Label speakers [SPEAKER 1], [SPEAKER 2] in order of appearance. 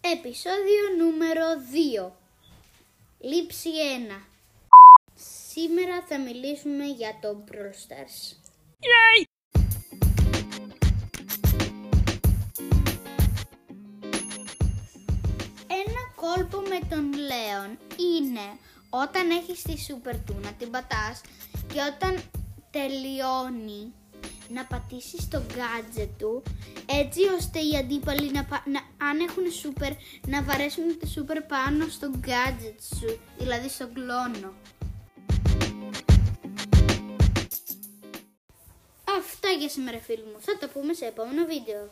[SPEAKER 1] Επισόδιο νούμερο 2 Λήψη 1 Σήμερα θα μιλήσουμε για το Brawl Ένα κόλπο με τον Λέον είναι όταν έχεις τη σούπερ του την πατάς και όταν τελειώνει να πατήσεις το gadget του έτσι ώστε οι αντίπαλοι να, πα- να- αν έχουν σούπερ να βαρέσουν το σούπερ πάνω στο gadget σου, δηλαδή στον κλόνο. Αυτά για σήμερα φίλοι μου. Θα τα πούμε σε επόμενο βίντεο.